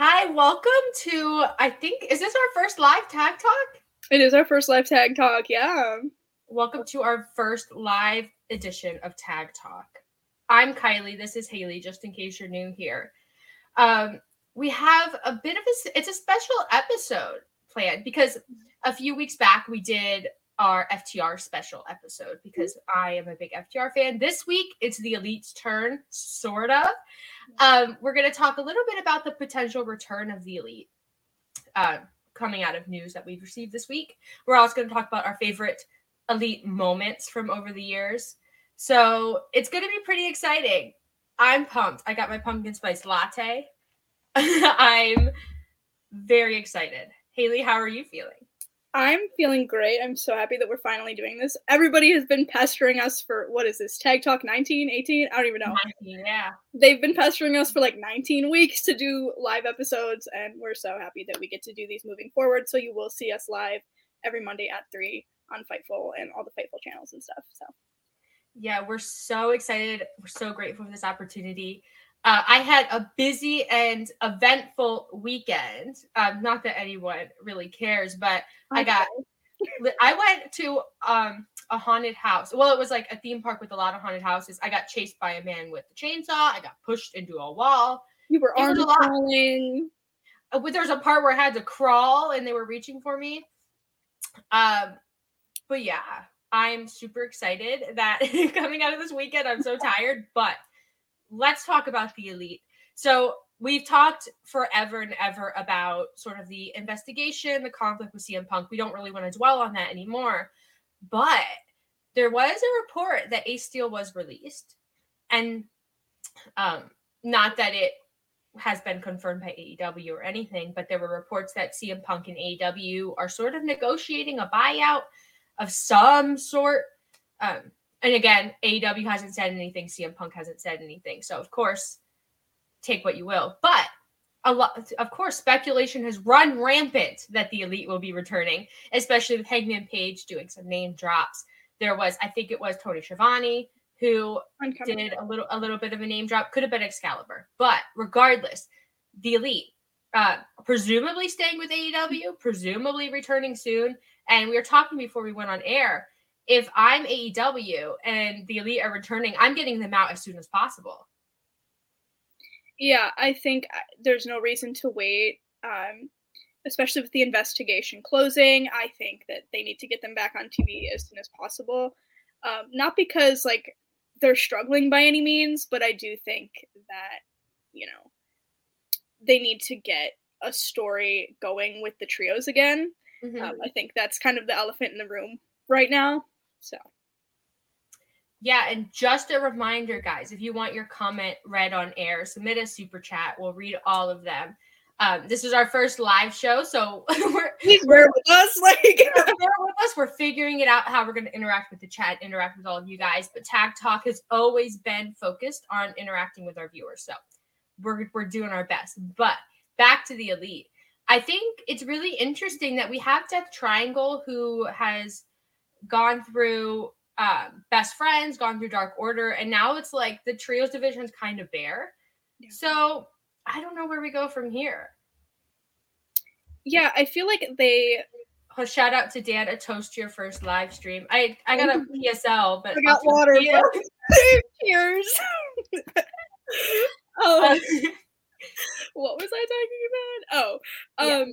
Hi, welcome to, I think, is this our first live tag talk? It is our first live tag talk, yeah. Welcome to our first live edition of Tag Talk. I'm Kiley. This is Haley, just in case you're new here. Um, we have a bit of a, it's a special episode planned because a few weeks back we did our FTR special episode because I am a big FTR fan. This week it's the Elite's turn, sort of. Um, we're going to talk a little bit about the potential return of the Elite uh, coming out of news that we've received this week. We're also going to talk about our favorite Elite moments from over the years. So it's going to be pretty exciting. I'm pumped. I got my pumpkin spice latte. I'm very excited. Haley, how are you feeling? I'm feeling great. I'm so happy that we're finally doing this. Everybody has been pestering us for what is this? Tag Talk 19, 18? I don't even know. 19, yeah. They've been pestering us for like 19 weeks to do live episodes, and we're so happy that we get to do these moving forward. So you will see us live every Monday at 3 on Fightful and all the Fightful channels and stuff. So yeah, we're so excited. We're so grateful for this opportunity. Uh, I had a busy and eventful weekend. Um, not that anyone really cares, but I got. I went to um, a haunted house. Well, it was like a theme park with a lot of haunted houses. I got chased by a man with a chainsaw. I got pushed into a wall. You were arm crawling. Uh, there was a part where I had to crawl, and they were reaching for me. Um, but yeah, I'm super excited that coming out of this weekend, I'm so tired, but let's talk about the elite. So we've talked forever and ever about sort of the investigation, the conflict with CM Punk. We don't really want to dwell on that anymore. But there was a report that Ace Steel was released. And um, not that it has been confirmed by AEW or anything, but there were reports that CM Punk and AEW are sort of negotiating a buyout of some sort. Um, and again, AEW hasn't said anything, CM Punk hasn't said anything. So of course, take what you will. But a lot of course, speculation has run rampant that the elite will be returning, especially with Hangman Page doing some name drops. There was, I think it was Tony Schiavone who did a little a little bit of a name drop. Could have been Excalibur. But regardless, the elite uh, presumably staying with AEW, presumably returning soon. And we were talking before we went on air. If I'm AEW and the Elite are returning, I'm getting them out as soon as possible. Yeah, I think uh, there's no reason to wait, um, especially with the investigation closing. I think that they need to get them back on TV as soon as possible. Um, not because like they're struggling by any means, but I do think that you know they need to get a story going with the trios again. Mm-hmm. Um, I think that's kind of the elephant in the room right now. So. Yeah, and just a reminder, guys, if you want your comment read on air, submit a super chat. We'll read all of them. Um, this is our first live show, so we're Please bear with us. Like bear with us. We're figuring it out how we're going to interact with the chat, interact with all of you guys. But Tag Talk has always been focused on interacting with our viewers, so we're we're doing our best. But back to the elite. I think it's really interesting that we have Death Triangle who has gone through uh, Best Friends, gone through Dark Order, and now it's like the trios division is kind of bare. Yeah. So I don't know where we go from here. Yeah, I feel like they. Oh, shout out to Dan, a toast to your first live stream. I I got a PSL, but I got water. Cheers. oh. Uh, what was I talking about? Oh, um, yeah.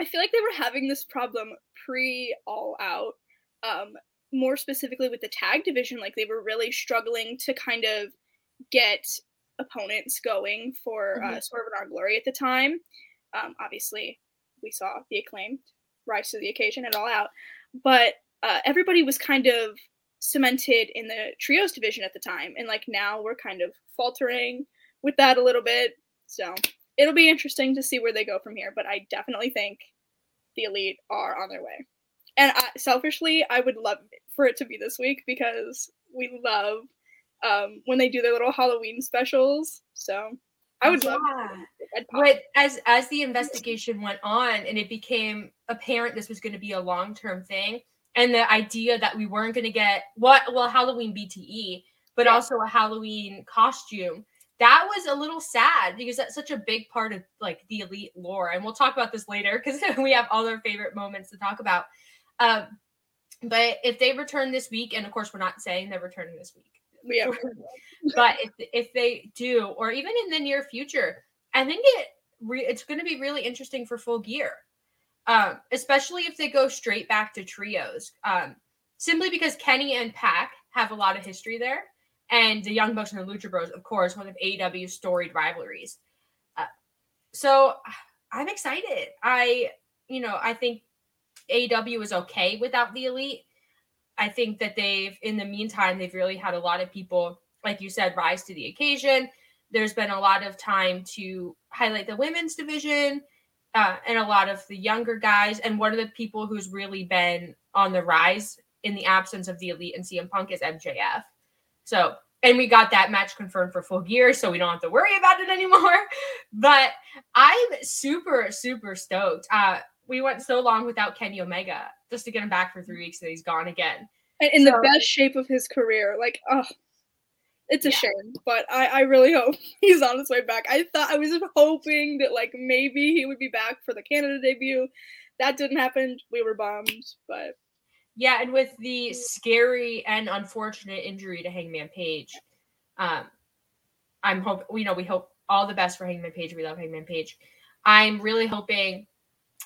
I feel like they were having this problem pre All Out. Um, more specifically with the tag division, like they were really struggling to kind of get opponents going for uh, mm-hmm. uh, Swerve in Our Glory at the time. Um, obviously, we saw the acclaimed rise to the occasion and all out, but uh, everybody was kind of cemented in the trios division at the time, and like now we're kind of faltering with that a little bit. So it'll be interesting to see where they go from here. But I definitely think the elite are on their way. And I, selfishly, I would love for it to be this week because we love um, when they do their little Halloween specials. So I would yeah. love. But as as the investigation went on and it became apparent this was going to be a long term thing, and the idea that we weren't going to get what well Halloween BTE, but yeah. also a Halloween costume. That was a little sad because that's such a big part of like the elite lore, and we'll talk about this later because we have all our favorite moments to talk about. Um, but if they return this week, and of course we're not saying they're returning this week, yeah. but if if they do, or even in the near future, I think it re- it's going to be really interesting for full gear, um, especially if they go straight back to trios. Um, simply because Kenny and Pac have a lot of history there, and the Young Bucks and the Lucha Bros, of course, one of AEW's storied rivalries. Uh, so I'm excited. I, you know, I think AEW is okay without the elite. I think that they've, in the meantime, they've really had a lot of people, like you said, rise to the occasion. There's been a lot of time to highlight the women's division uh, and a lot of the younger guys. And one of the people who's really been on the rise in the absence of the elite and CM Punk is MJF. So, and we got that match confirmed for full gear, so we don't have to worry about it anymore. But I'm super, super stoked. Uh, we went so long without Kenny Omega just to get him back for three weeks and he's gone again. And in so, the best shape of his career. Like, oh, it's a yeah. shame, but I, I really hope he's on his way back. I thought I was hoping that like maybe he would be back for the Canada debut. That didn't happen. We were bummed, but yeah, and with the scary and unfortunate injury to Hangman Page, um, I'm hope you know we hope all the best for Hangman Page. We love Hangman Page. I'm really hoping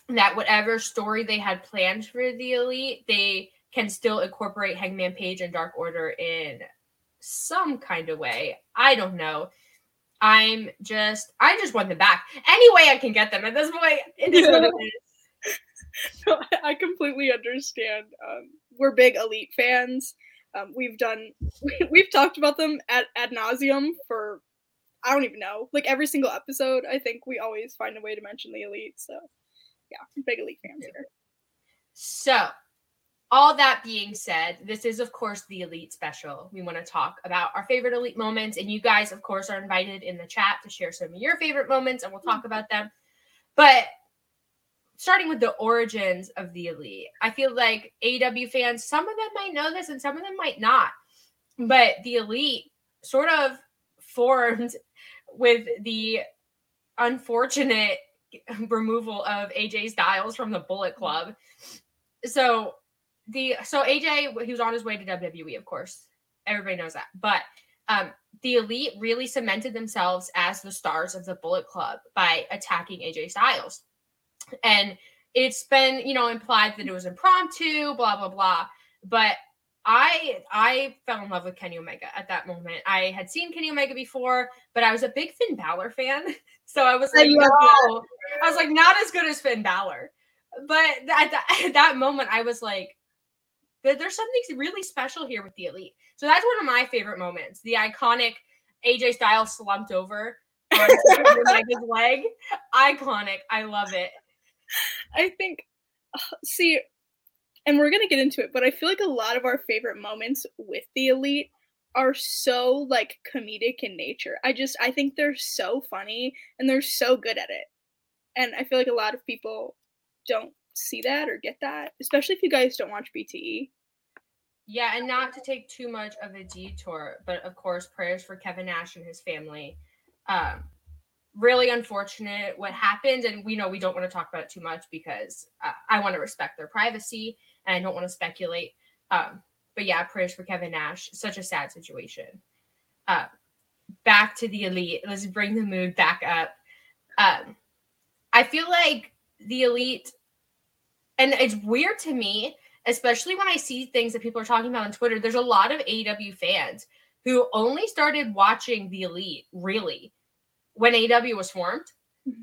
that whatever story they had planned for the elite, they can still incorporate Hangman Page and Dark Order in some kind of way. I don't know. I'm just I just want them back. Any way I can get them at this point. It is yeah. what it is. I completely understand. Um, we're big elite fans. Um, we've done we've talked about them at ad nauseum for I don't even know like every single episode. I think we always find a way to mention the elite. So yeah, big elite fans here. So, all that being said, this is of course the elite special. We want to talk about our favorite elite moments, and you guys, of course, are invited in the chat to share some of your favorite moments, and we'll talk mm-hmm. about them. But starting with the origins of the elite, I feel like AW fans, some of them might know this, and some of them might not. But the elite sort of formed with the unfortunate removal of AJ Styles from the Bullet Club. So the so AJ he was on his way to WWE, of course. Everybody knows that. But um the elite really cemented themselves as the stars of the Bullet Club by attacking AJ Styles. And it's been, you know, implied that it was impromptu, blah blah blah. But I I fell in love with Kenny Omega at that moment. I had seen Kenny Omega before, but I was a big Finn Balor fan. So I was like, I. I was like, not as good as Finn Balor. But at that, at that moment, I was like, there's something really special here with the elite. So that's one of my favorite moments. The iconic AJ Styles slumped over on Omega's leg. Iconic. I love it. I think, uh, see, and we're gonna get into it, but I feel like a lot of our favorite moments with the elite are so like comedic in nature. I just I think they're so funny and they're so good at it. And I feel like a lot of people don't see that or get that, especially if you guys don't watch BTE. Yeah, and not to take too much of a detour, but of course, prayers for Kevin Nash and his family. Um, really unfortunate what happened, and we know we don't want to talk about it too much because uh, I want to respect their privacy and I don't want to speculate. Um, but yeah, prayers for Kevin Nash. Such a sad situation. Uh, back to the elite. Let's bring the mood back up. Um, I feel like the elite, and it's weird to me, especially when I see things that people are talking about on Twitter. There's a lot of AEW fans who only started watching the elite really when AEW was formed. Mm-hmm.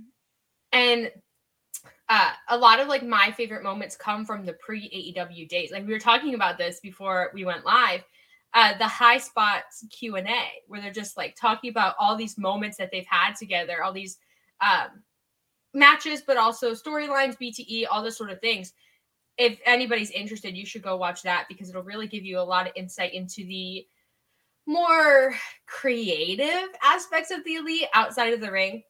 And uh, a lot of like my favorite moments come from the pre AEW days. Like we were talking about this before we went live. uh, the high spots Q and A, where they're just like talking about all these moments that they've had together, all these um, matches, but also storylines, BTE, all those sort of things. If anybody's interested, you should go watch that because it'll really give you a lot of insight into the more creative aspects of the elite outside of the ring.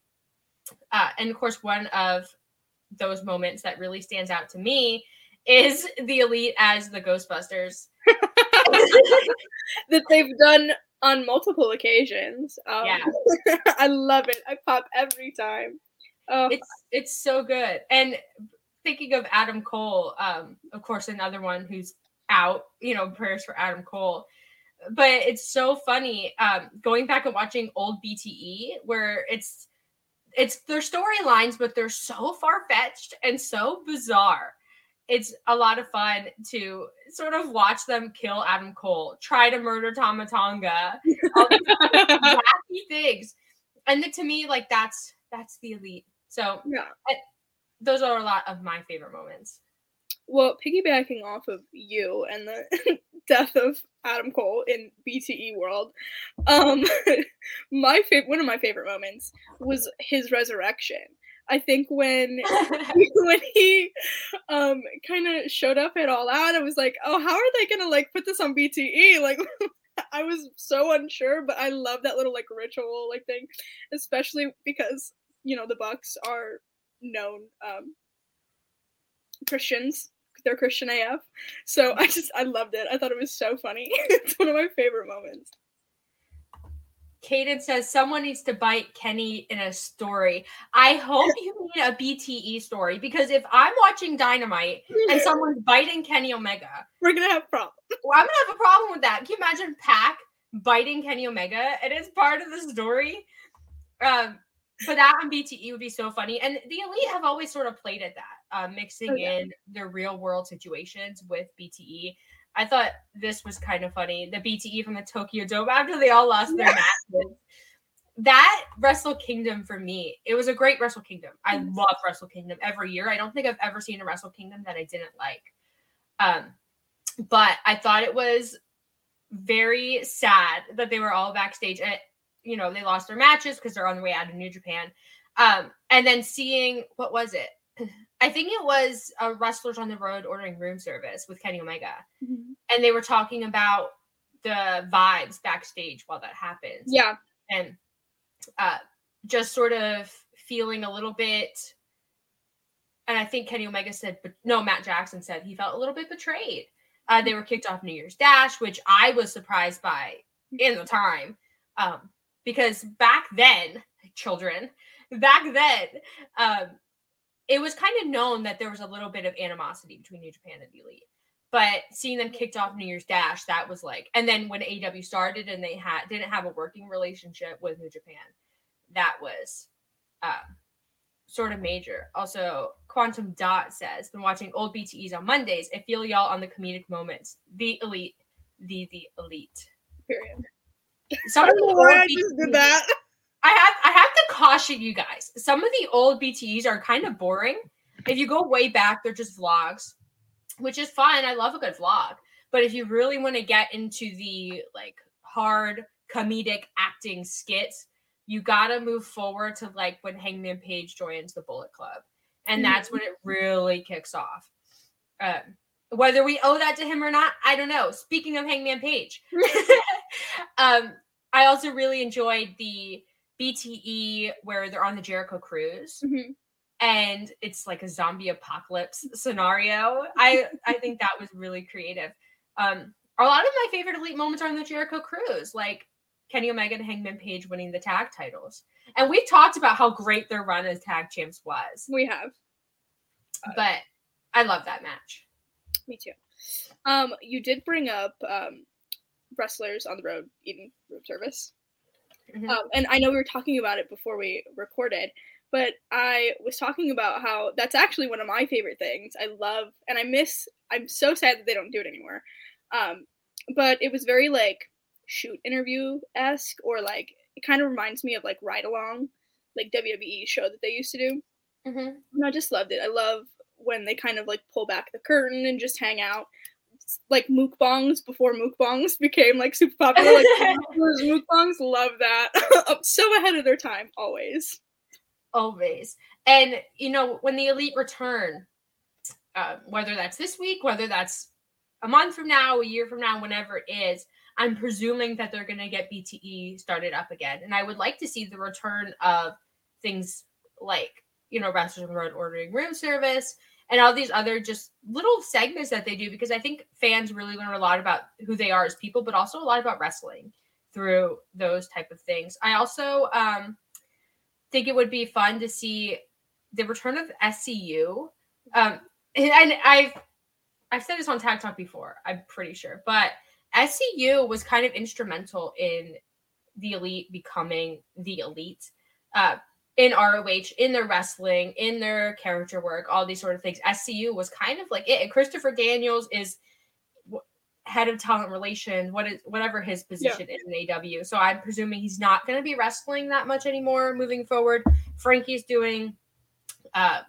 Uh, and of course, one of those moments that really stands out to me is the elite as the Ghostbusters. that they've done on multiple occasions. Um, yeah, I love it. I pop every time. Oh. It's it's so good. And thinking of Adam Cole, um, of course, another one who's out. You know, prayers for Adam Cole. But it's so funny um, going back and watching old BTE where it's it's their storylines, but they're so far fetched and so bizarre. It's a lot of fun to sort of watch them kill Adam Cole, try to murder Tama Tonga, all these wacky things. And the, to me, like that's that's the elite. So yeah, I, those are a lot of my favorite moments. Well, piggybacking off of you and the death of Adam Cole in BTE world, um, my favorite one of my favorite moments was his resurrection. I think when when he um kind of showed up at All Out, I was like, oh, how are they gonna like put this on BTE? Like, I was so unsure, but I love that little like ritual like thing, especially because you know the Bucks are known um Christians. They're Christian AF. So I just I loved it. I thought it was so funny. it's one of my favorite moments. Caden says someone needs to bite Kenny in a story. I hope you mean a BTE story because if I'm watching Dynamite and someone's biting Kenny Omega, we're gonna have a problem. Well, I'm gonna have a problem with that. Can you imagine Pac biting Kenny Omega and it's part of the story? Um, but that on BTE would be so funny. And the elite have always sort of played at that, uh, mixing oh, yeah. in their real world situations with BTE. I thought this was kind of funny. The BTE from the Tokyo Dome after they all lost their matches. That Wrestle Kingdom for me, it was a great Wrestle Kingdom. I love Wrestle Kingdom every year. I don't think I've ever seen a Wrestle Kingdom that I didn't like. Um, but I thought it was very sad that they were all backstage and you know they lost their matches because they're on the way out of New Japan. Um, and then seeing what was it? I think it was a wrestlers on the road ordering room service with Kenny Omega, mm-hmm. and they were talking about the vibes backstage while that happens. Yeah, and uh, just sort of feeling a little bit. And I think Kenny Omega said, but no, Matt Jackson said he felt a little bit betrayed. Uh, they were kicked off New Year's Dash, which I was surprised by in the time, um, because back then, children, back then, um, it was kind of known that there was a little bit of animosity between New Japan and the Elite. But seeing them kicked off New Year's Dash, that was like, and then when AEW started and they had didn't have a working relationship with New Japan, that was um, sort of major. Also, Quantum Dot says, been watching old BTEs on Mondays. I feel y'all on the comedic moments. The elite, the the elite. Period. Some of the old I just did that. I have I have to caution you guys. Some of the old BTEs are kind of boring. If you go way back, they're just vlogs, which is fine. I love a good vlog. But if you really want to get into the like hard comedic acting skits, you gotta move forward to like when Hangman Page joins the Bullet Club. And mm-hmm. that's when it really kicks off. Um, whether we owe that to him or not, I don't know. Speaking of Hangman Page, um, I also really enjoyed the BTE where they're on the Jericho cruise. Mm-hmm. And it's like a zombie apocalypse scenario. I I think that was really creative. Um, a lot of my favorite elite moments are on the Jericho cruise, like Kenny Omega and Hangman Page winning the tag titles. And we've talked about how great their run as tag champs was. We have. But I love that match. Me too. Um, you did bring up um, wrestlers on the road eating room service. Mm-hmm. Um, and I know we were talking about it before we recorded, but I was talking about how that's actually one of my favorite things. I love and I miss. I'm so sad that they don't do it anymore. Um, but it was very like shoot interview esque, or like it kind of reminds me of like ride along, like WWE show that they used to do. Mm-hmm. And I just loved it. I love when they kind of like pull back the curtain and just hang out. Like mukbangs before mukbangs became like super popular. Like mukbangs, love that. so ahead of their time, always. Always. And you know, when the elite return, uh, whether that's this week, whether that's a month from now, a year from now, whenever it is, I'm presuming that they're going to get BTE started up again. And I would like to see the return of things like, you know, wrestlers on the road ordering room service and all these other just little segments that they do because I think fans really learn a lot about who they are as people, but also a lot about wrestling through those type of things. I also um, think it would be fun to see the return of SCU. Um, and, I've I've said this on Tag Talk before, I'm pretty sure, but SCU was kind of instrumental in the elite becoming the elite. Uh, in ROH, in their wrestling, in their character work, all these sort of things. SCU was kind of like it. And Christopher Daniels is head of talent relations, what is whatever his position yeah. is in AW. So I'm presuming he's not going to be wrestling that much anymore moving forward. Frankie's doing uh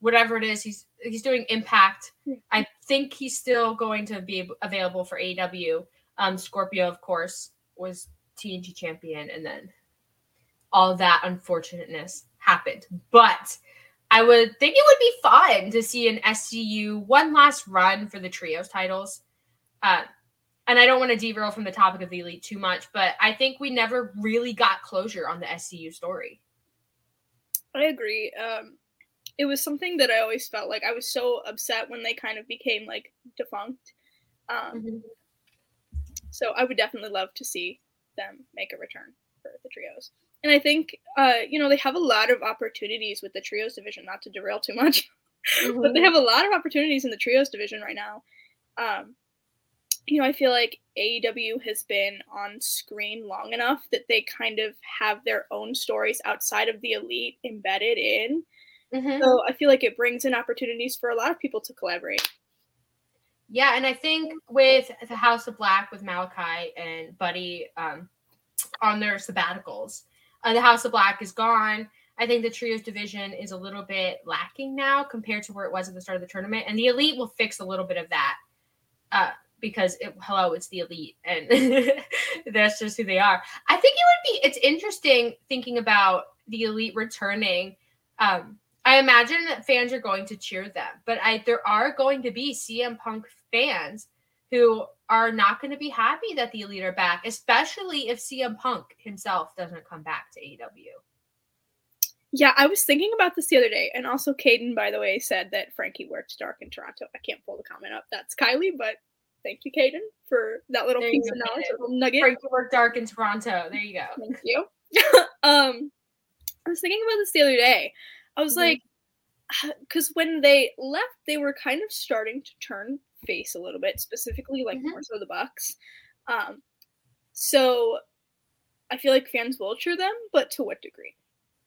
whatever it is. He's he's doing Impact. I think he's still going to be available for AW. Um, Scorpio, of course, was TNT champion, and then all that unfortunateness happened. But I would think it would be fun to see an SCU one last run for the trios titles. Uh, and I don't want to derail from the topic of the elite too much, but I think we never really got closure on the SCU story. I agree. Um, it was something that I always felt like I was so upset when they kind of became like defunct. Um, mm-hmm. So I would definitely love to see them make a return for the trios. And I think, uh, you know, they have a lot of opportunities with the trios division, not to derail too much, mm-hmm. but they have a lot of opportunities in the trios division right now. Um, you know, I feel like AEW has been on screen long enough that they kind of have their own stories outside of the elite embedded in. Mm-hmm. So I feel like it brings in opportunities for a lot of people to collaborate. Yeah, and I think with the House of Black with Malakai and Buddy um, on their sabbaticals, uh, the House of Black is gone. I think the trios division is a little bit lacking now compared to where it was at the start of the tournament, and the elite will fix a little bit of that. Uh, because it, hello, it's the elite, and that's just who they are. I think it would be. It's interesting thinking about the elite returning. Um, I imagine that fans are going to cheer them, but I there are going to be CM Punk fans who are not going to be happy that the elite are back, especially if CM Punk himself doesn't come back to AEW. Yeah, I was thinking about this the other day, and also Caden, by the way, said that Frankie worked dark in Toronto. I can't pull the comment up. That's Kiley, but thank you, Caden, for that little there piece of knowledge, little nugget. Frankie worked dark in Toronto. There you go. Thank you. um, I was thinking about this the other day. I was mm-hmm. like, because when they left, they were kind of starting to turn face a little bit, specifically like mm-hmm. more so the Bucks. Um, so I feel like fans will cheer them, but to what degree?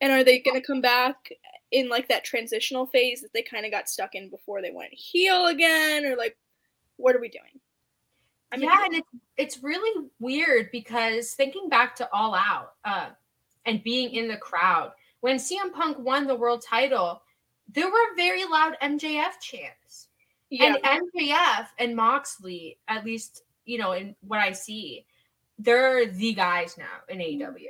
And are they going to come back in like that transitional phase that they kind of got stuck in before they went heel again, or like what are we doing? I mean, yeah, and it's it's really weird because thinking back to All Out uh, and being in the crowd when CM Punk won the world title, there were very loud MJF chants. Yeah. And MJF and Moxley, at least, you know, in what I see, they're the guys now in AEW,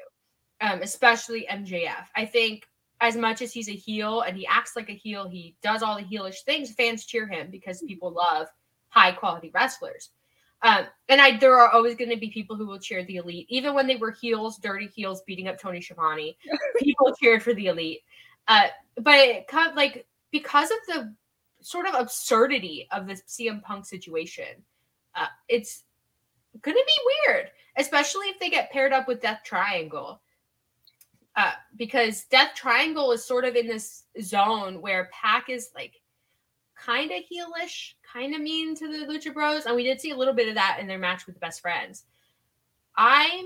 um, especially MJF. I think as much as he's a heel and he acts like a heel, he does all the heelish things, fans cheer him because people love high quality wrestlers. Um, and I, there are always going to be people who will cheer the elite, even when they were heels, dirty heels, beating up Tony Schiavone. people cheered for the elite. Uh, but it like because of the sort of absurdity of the CM Punk situation. Uh, it's gonna be weird, especially if they get paired up with Death Triangle. Uh, because Death Triangle is sort of in this zone where Pac is like kind of heelish, kind of mean to the Lucha Bros, and we did see a little bit of that in their match with the Best Friends. I'm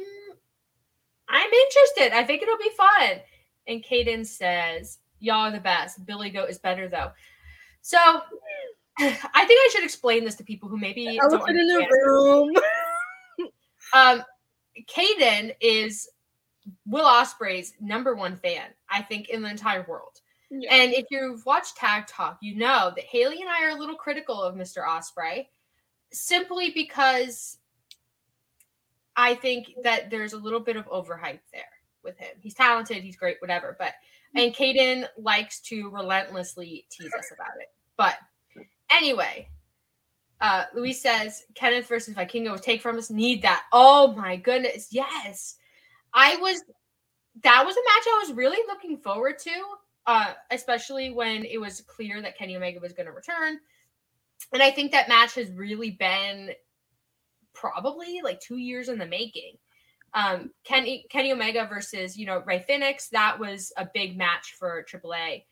I'm interested. I think it'll be fun. And Caden says, "Y'all are the best. Billy Goat is better though." So I think I should explain this to people who maybe elephant in the room. um, Caden is Will Ospreay's number one fan, I think, in the entire world. Yeah. And if you've watched Tag Talk, you know that Haley and I are a little critical of Mr. Ospreay, simply because I think that there's a little bit of overhype there with him. He's talented, he's great, whatever. But and Caden likes to relentlessly tease us about it. But anyway, uh Luis says Kenneth versus Vikingo take from us. Need that. Oh my goodness. Yes. I was that was a match I was really looking forward to. Uh, especially when it was clear that Kenny Omega was going to return. And I think that match has really been probably like two years in the making. Um, Kenny Kenny Omega versus you know Rey Fenix that was a big match for AAA,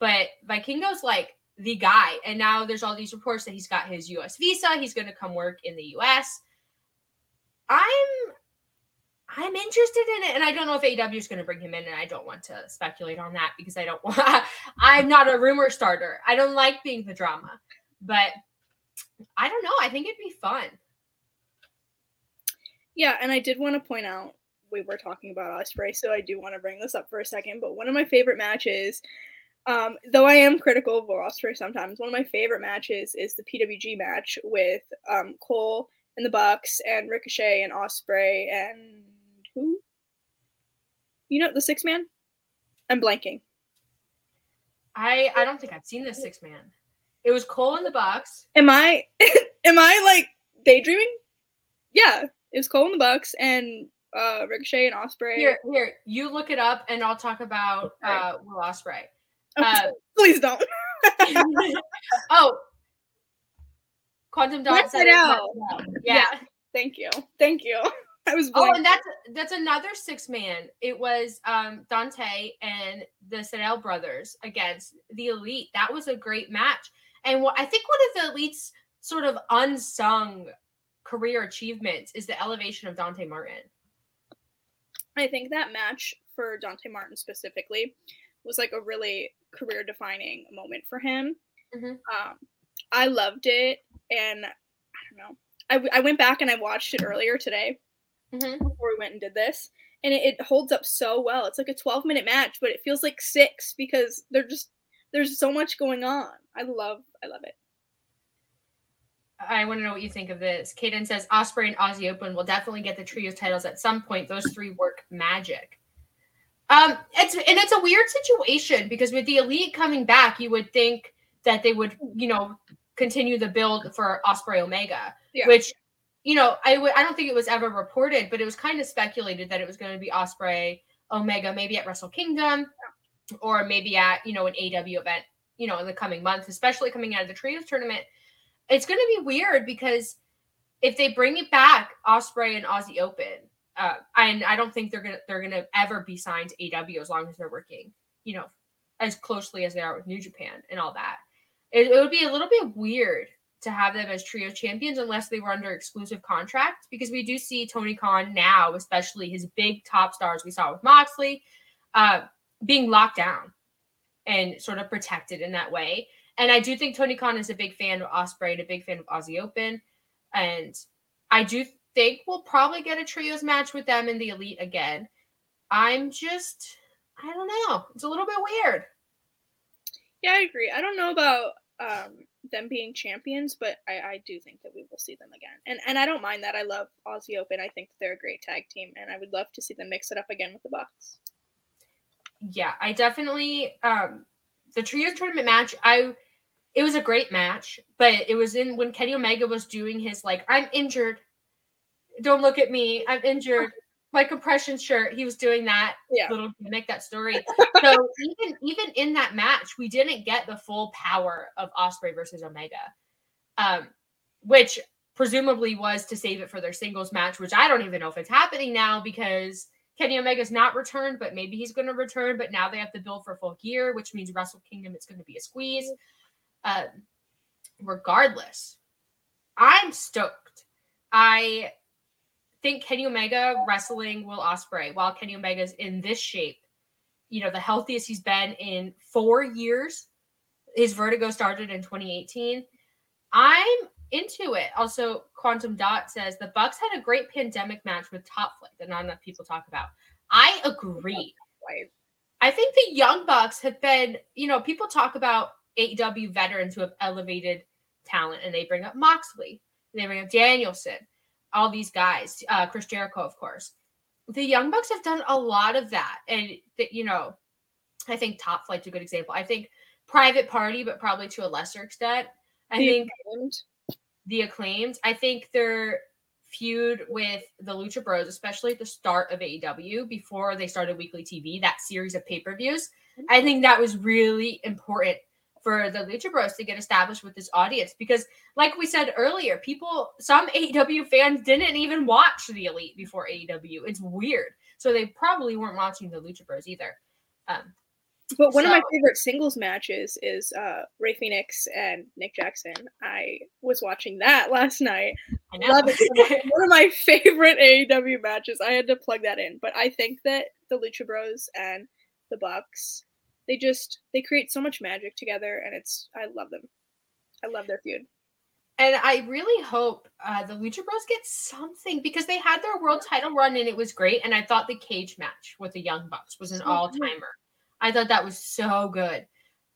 but Vikingo's like the guy, and now there's all these reports that he's got his U.S. visa. He's going to come work in the U.S. I'm I'm interested in it, and I don't know if AEW is going to bring him in, and I don't want to speculate on that because I don't want. I'm not a rumor starter. I don't like being the drama, but I don't know. I think it'd be fun. Yeah, and I did want to point out we were talking about Ospreay, so I do want to bring this up for a second. But one of my favorite matches, um, though I am critical of Ospreay sometimes, one of my favorite matches is the PWG match with um, Cole and the Bucks and Ricochet and Ospreay and who? You know the six man? I'm blanking. I I don't think I've seen this six man. It was Cole in the Bucks. Am I am I like daydreaming? Yeah, it was Cole in the Bucks and uh Ricochet and Ospreay. Here, here, you look it up and I'll talk about uh Will Ospreay. Uh, Please don't. oh, Quantum Dot said it out. Yeah. yeah. Thank you. Thank you. I was Oh, and that's that's another six man. It was um Dante and the Sydal brothers against the elite. That was a great match. And what I think one of the elite's sort of unsung career achievements is the elevation of Dante Martin. I think that match for Dante Martin specifically was like a really career defining moment for him. Mm-hmm. Um, I loved it, and I don't know. I, I went back and I watched it earlier today mm-hmm. before we went and did this, and it, it holds up so well. It's like a 12 minute match, but it feels like six because they're just there's so much going on. I love I love it. I want to know what you think of this. Caden says Ospreay and Aussie Open will definitely get the trio titles at some point. Those three work magic. Um, it's and it's a weird situation because with the elite coming back, you would think that they would, you know, continue the build for Ospreay Omega, yeah. which, you know, I w- I don't think it was ever reported, but it was kind of speculated that it was going to be Ospreay Omega, maybe at Wrestle Kingdom, or maybe at you know an AW event, you know, in the coming months, especially coming out of the trios tournament it's going to be weird because if they bring it back, Ospreay and Aussie Open, uh, and I don't think they're gonna they're gonna ever be signed to AW as long as they're working, you know, as closely as they are with New Japan and all that. It, it would be a little bit weird to have them as trio champions unless they were under exclusive contract because we do see Tony Khan now, especially his big top stars we saw with Moxley, uh, being locked down and sort of protected in that way. And I do think Tony Khan is a big fan of Ospreay and a big fan of Aussie Open. And I do think we'll probably get a trios match with them in the elite again. I'm just I don't know. It's a little bit weird. Yeah, I agree. I don't know about um, them being champions, but I, I do think that we will see them again. And and I don't mind that. I love Aussie Open. I think they're a great tag team, and I would love to see them mix it up again with the Bucks. Yeah, I definitely um the trios tournament match. I it was a great match, but it was in when Kenny Omega was doing his like, I'm injured. Don't look at me. I'm injured. My compression shirt. He was doing that yeah. little gimmick, that story. so even even in that match, we didn't get the full power of Ospreay versus Omega, um, which presumably was to save it for their singles match, which I don't even know if it's happening now because Kenny Omega's not returned, but maybe he's going to return. But now they have to build for full gear, which means Wrestle Kingdom it's going to be a squeeze. Uh, regardless, I'm stoked. I think Kenny Omega wrestling Will Ospreay while Kenny Omega's in this shape, you know, the healthiest he's been in four years. His vertigo started in 2018. I'm into it. Also, Quantum Dot says the Bucks had a great pandemic match with Top Flight that not enough people talk about. I agree. I think the Young Bucks have been, you know, people talk about AEW veterans who have elevated talent, and they bring up Moxley. they bring up Danielson, all these guys, uh, Chris Jericho, of course. The Young Bucks have done a lot of that, and that you know, I think Top Flight's a good example. I think Private Party, but probably to a lesser extent. I The think Acclaimed. the acclaimed. I think their feud with the Lucha Bros, especially at the start of AEW before they started weekly TV, that series of pay per views, I think that was really important for the Lucha Bros to get established with this audience because, like we said earlier, people, some AEW fans didn't even watch the Elite before AEW. It's weird. So they probably weren't watching the Lucha Bros either. Um, But one of my favorite singles matches is uh, Rey Fenix and Nick Jackson. I was watching that last night. I. Love it. one of my favorite AEW matches. I had to plug that in. But I think that the Lucha Bros and the Bucks, they just they create so much magic together, and it's I love them. I love their feud. And I really hope uh, the Lucha Bros get something because they had their world title run and it was great. And I thought the cage match with the Young Bucks was an So all timer. I thought that was so good.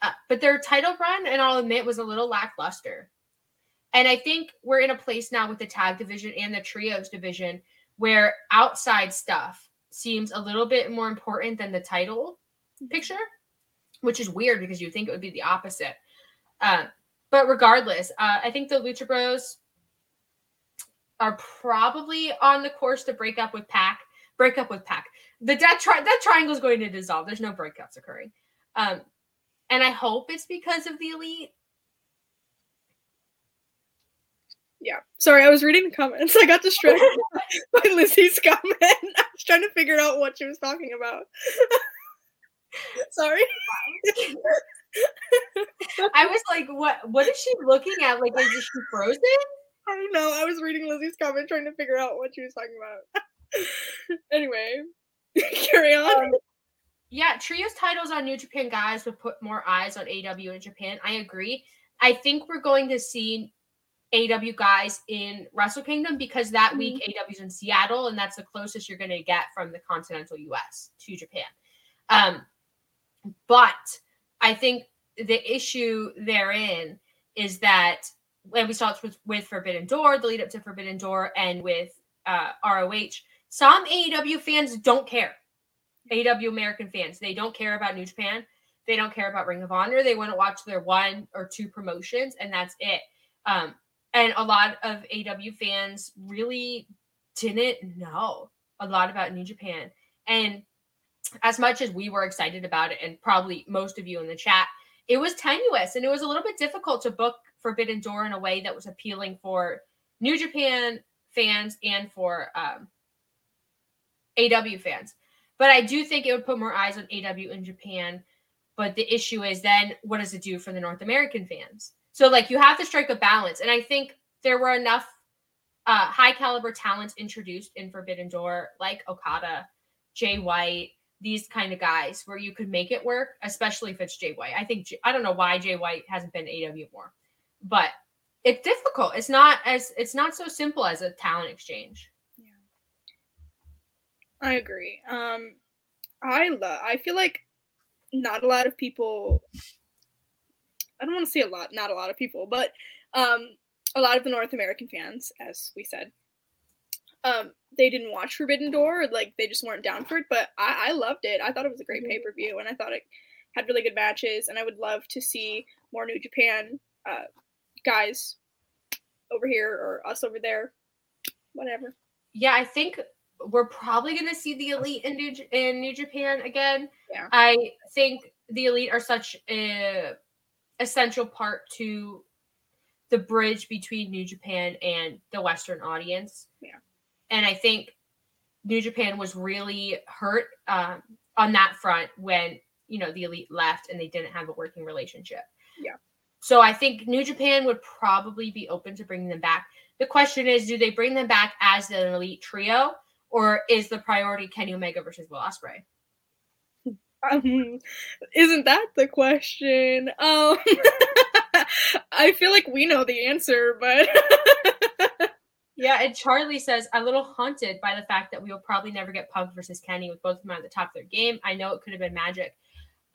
Uh, but their title run, and I'll admit, was a little lackluster. And I think we're in a place now with the tag division and the trios division where outside stuff seems a little bit more important than the title picture, which is weird because you think it would be the opposite. Uh, but regardless, uh, I think the Lucha Bros are probably on the course to break up with Pac. Break up with Pac. The that, tri- that triangle is going to dissolve. There's no breakups occurring. Um, and I hope it's because of the elite. Yeah. Sorry, I was reading the comments. I got distracted by Lizzie's comment. I was trying to figure out what she was talking about. Sorry. I was like, what? What is she looking at? Like, is she frozen? I don't know. I was reading Lizzie's comment trying to figure out what she was talking about. anyway, carry on. Um, yeah, trios titles on New Japan guys would put more eyes on AW in Japan. I agree. I think we're going to see AW guys in Wrestle Kingdom because that week AW's in Seattle, and that's the closest you're going to get from the continental US to Japan. Um, but I think the issue therein is that when we saw it with, with Forbidden Door, the lead up to Forbidden Door, and with uh, ROH, some AEW fans don't care. AEW American fans, they don't care about New Japan. They don't care about Ring of Honor. They want to watch their one or two promotions, and that's it. Um, and a lot of AW fans really didn't know a lot about New Japan. And as much as we were excited about it, and probably most of you in the chat, it was tenuous and it was a little bit difficult to book Forbidden Door in a way that was appealing for New Japan fans and for um, AW fans. But I do think it would put more eyes on AW in Japan. But the issue is then what does it do for the North American fans? So like you have to strike a balance. And I think there were enough uh, high caliber talents introduced in Forbidden Door, like Okada, Jay White, these kind of guys, where you could make it work, especially if it's Jay White. I think I don't know why Jay White hasn't been AW more, but it's difficult. It's not as it's not so simple as a talent exchange. Yeah, I agree. Um, I love. I feel like not a lot of people. I don't want to say a lot, not a lot of people, but um, a lot of the North American fans, as we said, um, they didn't watch Forbidden Door, or, like they just weren't down for it. But I, I loved it. I thought it was a great Mhm. pay per view, and I thought it had really good matches. And I would love to see more New Japan uh, guys over here or us over there, whatever. Yeah, I think we're probably going to see the elite in New, J- in New Japan again. Yeah. I think the elite are such a essential part to the bridge between New Japan and the Western audience. Yeah. And I think New Japan was really hurt um, on that front when you know the elite left and they didn't have a working relationship. Yeah. So I think New Japan would probably be open to bringing them back. The question is, do they bring them back as an elite trio, or is the priority Kenny Omega versus Will Ospreay? Um, isn't that the question? Um, I feel like we know the answer, but Yeah, and Charlie says, a little haunted by the fact that we will probably never get Punk versus Kenny with both of them at the top of their game. I know it could have been magic.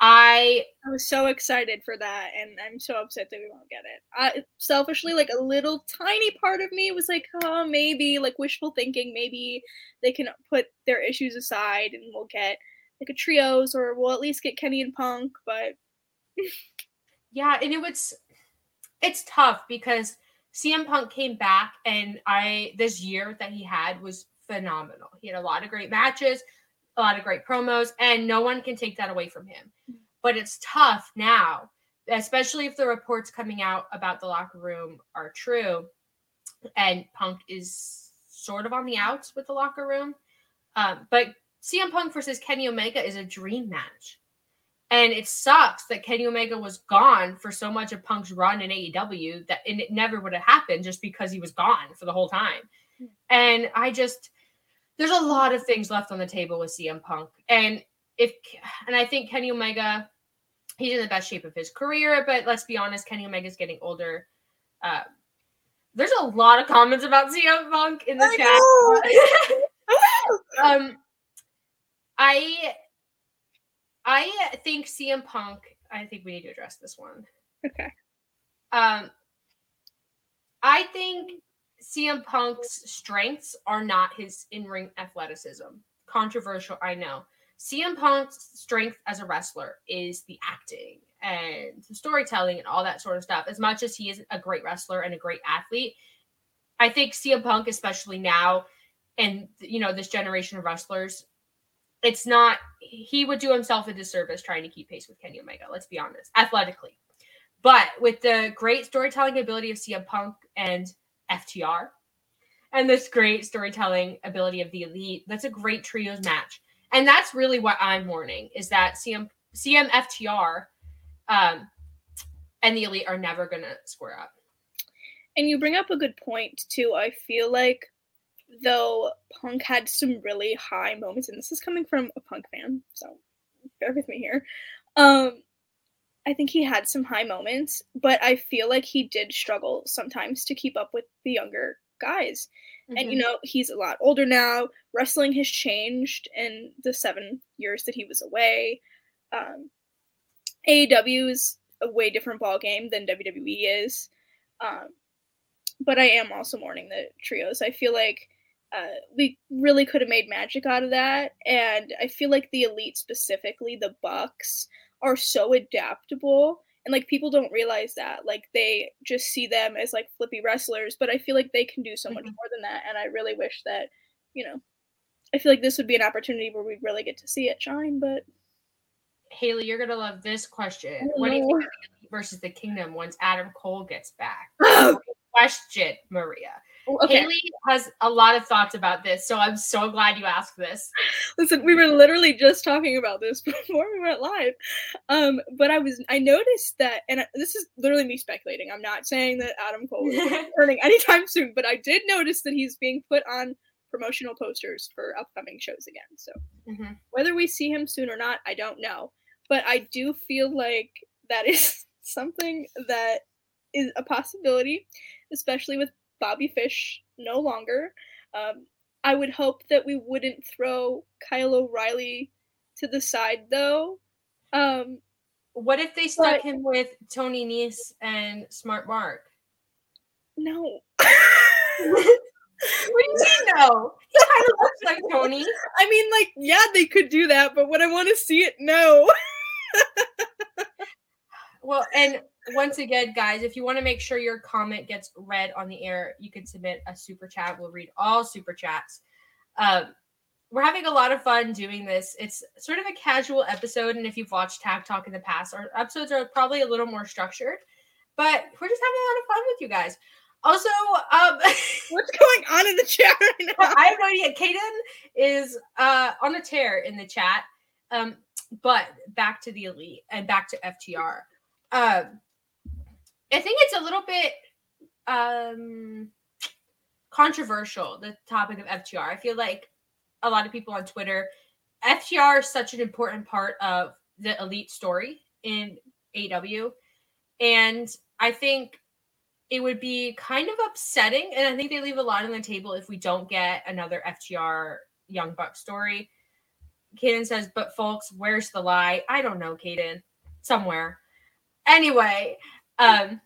I I was so excited for that, and I'm so upset that we won't get it. I selfishly, like a little tiny part of me was like, oh, maybe like wishful thinking. Maybe they can put their issues aside, and we'll get like a trios, or we'll at least get Kenny and Punk. But yeah, and it was it's tough because CM Punk came back, and I this year that he had was phenomenal. He had a lot of great matches, a lot of great promos, and no one can take that away from him. But it's tough now, especially if the reports coming out about the locker room are true and Punk is sort of on the outs with the locker room. Um, but CM Punk versus Kenny Omega is a dream match. And it sucks that Kenny Omega was gone for so much of Punk's run in AEW that and it never would have happened just because he was gone for the whole time. And I just there's a lot of things left on the table with CM Punk. And if and I think Kenny Omega he's in the best shape of his career. But let's be honest, Kenny Omega's getting older. Uh, there's a lot of comments about CM Punk in the I chat. um, I I think CM Punk. I think we need to address this one. Okay. Um, I think CM Punk's strengths are not his in-ring athleticism. Controversial, I know. CM Punk's strength as a wrestler is the acting and the storytelling and all that sort of stuff. As much as he is a great wrestler and a great athlete, I think CM Punk, especially now, and you know this generation of wrestlers, it's not. He would do himself a disservice trying to keep pace with Kenny Omega. Let's be honest, athletically, but with the great storytelling ability of CM Punk and FTR, and this great storytelling ability of the Elite, that's a great trios match and that's really what I'm warning is that CM CMFTR um, and the elite are never gonna square up. And you bring up a good point too. I feel like though Punk had some really high moments, and this is coming from a Punk fan, so bear with me here. Um, I think he had some high moments, but I feel like he did struggle sometimes to keep up with the younger guys. Mm-hmm. And you mm-hmm. know, he's a lot older now. Wrestling has changed in the seven years that he was away. Um, AEW is a way different ball game than WWE is. Um, but I am also mourning the trios. I feel like uh, we really could have made magic out of that, and I feel like the elite, specifically the Bucks, are so adaptable. And like people don't realize that. Like they just see them as like flippy wrestlers but i feel like they can do so much mm-hmm. more than that. And i really wish that you know i feel like this would be an opportunity where we'd really get to see it shine but haley you're gonna love this question. What do you think versus the kingdom once adam cole gets back? Question maria Okay. Haley has a lot of thoughts about this, so I'm so glad you asked this. Listen, we were literally just talking about this before we went live. Um, but I was I noticed that, and this is literally me speculating. I'm not saying that Adam Cole is returning anytime soon, but I did notice that he's being put on promotional posters for upcoming shows again. So mm-hmm. whether we see him soon or not, I don't know. But I do feel like that is something that is a possibility, especially with Bobby Fish no longer. Um, I would hope that we wouldn't throw Kyle O'Reilly to the side though. Um, what if they stuck but, him with Tony Nese and Smart Mark? No. what do you mean no? He kind of looks like Tony. I mean, like, yeah, they could do that, but would I want to see it? No. well, and once again, guys, if you want to make sure your comment gets read on the air, you can submit a super chat. We'll read all super chats. Um, we're having a lot of fun doing this. It's sort of a casual episode, and if you've watched Tag Talk in the past, our episodes are probably a little more structured, but we're just having a lot of fun with you guys. Also, um, what's going on in the chat right now? I have no idea. Caden is uh, on a tear in the chat. Um, but back to the elite and back to FTR. Um, I think it's a little bit um controversial the topic of FTR. I feel like a lot of people on Twitter, FTR is such an important part of the elite story in AEW. And I think it would be kind of upsetting. And I think they leave a lot on the table if we don't get another FTR Young Buck story. Caden says, but folks, where's the lie? I don't know, Caden. Somewhere. Anyway, um,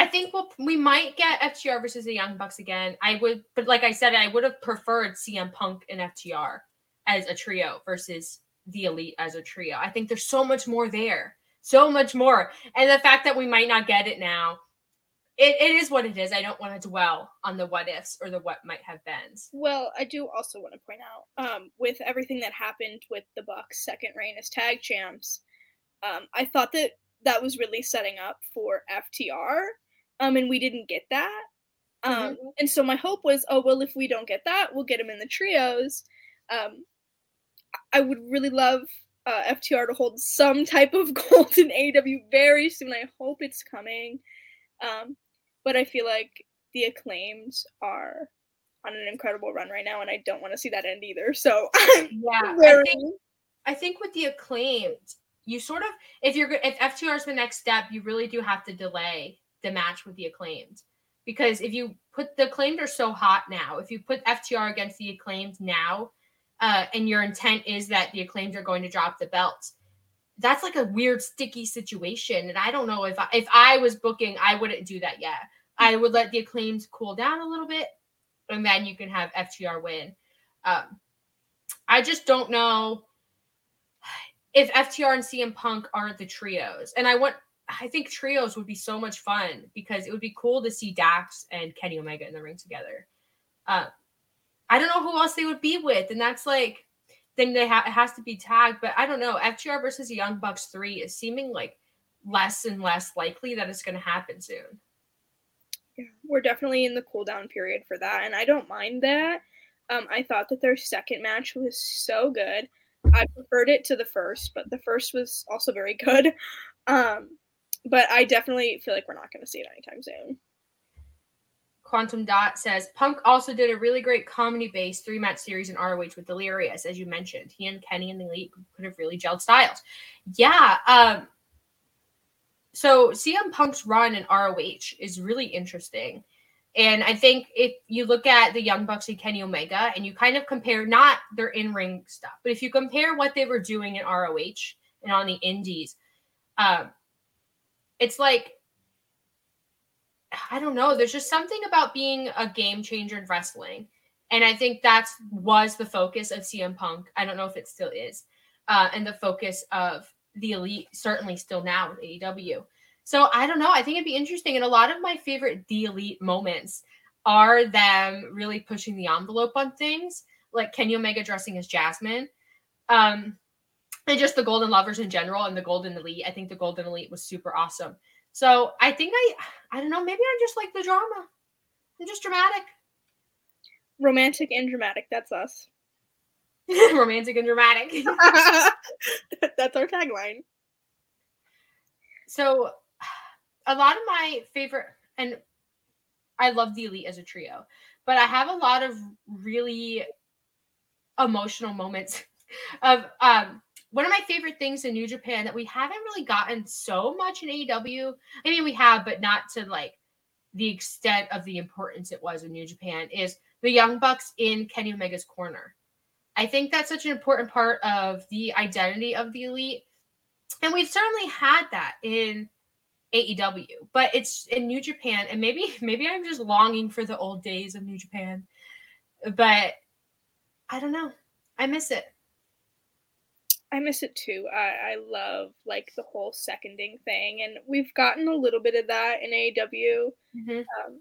I think we'll, we might get FTR versus the Young Bucks again. I would, but like I said, I would have preferred CM Punk and FTR as a trio versus the Elite as a trio. I think there's so much more there, so much more, and the fact that we might not get it now, it, it is what it is. I don't want to dwell on the what ifs or the what might have been. Well, I do also want to point out, um, with everything that happened with the Bucks' second reign as tag champs, um, I thought that that was really setting up for FTR um, and we didn't get that. Um, mm-hmm. and so my hope was, oh well, if we don't get that, we'll get him in the trios. Um, I would really love uh, FTR to hold some type of gold in AEW very soon. I hope it's coming. Um, but I feel like the acclaimed are on an incredible run right now, and I don't want to see that end either. So yeah. I think I think with the acclaimed, you sort of if you're if FTR is the next step, you really do have to delay the match with the acclaimed. Because if you put the acclaimed are so hot now, if you put FTR against the acclaimed now, uh, and your intent is that the acclaimed are going to drop the belts, that's like a weird sticky situation. And I don't know if I, if I was booking, I wouldn't do that yet. I would let the acclaimed cool down a little bit, and then you can have FTR win. Um, I just don't know if FTR and CM Punk aren't the trios, and I want I think trios would be so much fun because it would be cool to see Dax and Kenny Omega in the ring together. Uh, I don't know who else they would be with, and that's like then they ha- it has to be tagged. But I don't know. FTR versus Young Bucks three is seeming like less and less likely that it's going to happen soon. Yeah, we're definitely in the cool down period for that, and I don't mind that. Um, I thought that their second match was so good. I preferred it to the first, but the first was also very good. Um, but I definitely feel like we're not going to see it anytime soon. Quantum Dot says Punk also did a really great comedy based three match series in ROH with Delirious, as you mentioned. He and Kenny and the Elite could have really gelled styles. Yeah. Um, so CM Punk's run in ROH is really interesting. And I think if you look at the Young Bucks and Kenny Omega and you kind of compare not their in ring stuff, but if you compare what they were doing in ROH and on the indies, um, it's like I don't know. There's just something about being a game changer in wrestling. And I think that's was the focus of CM Punk. I don't know if it still is. Uh, and the focus of the elite, certainly still now with AEW. So I don't know. I think it'd be interesting. And a lot of my favorite the elite moments are them really pushing the envelope on things, like Kenny Omega dressing as Jasmine. Um, and just the Golden Lovers in general and the Golden Elite. I think the Golden Elite was super awesome. So I think I, I don't know, maybe I just like the drama. I'm just dramatic. Romantic and dramatic. That's us. Romantic and dramatic. that's our tagline. So a lot of my favorite, and I love the Elite as a trio, but I have a lot of really emotional moments of um one of my favorite things in New Japan that we haven't really gotten so much in AEW. I mean, we have, but not to like the extent of the importance it was in New Japan is the Young Bucks in Kenny Omega's corner. I think that's such an important part of the identity of the elite. And we've certainly had that in AEW, but it's in New Japan. And maybe, maybe I'm just longing for the old days of New Japan. But I don't know. I miss it. I miss it too. I, I love like the whole seconding thing, and we've gotten a little bit of that in AEW, mm-hmm. um,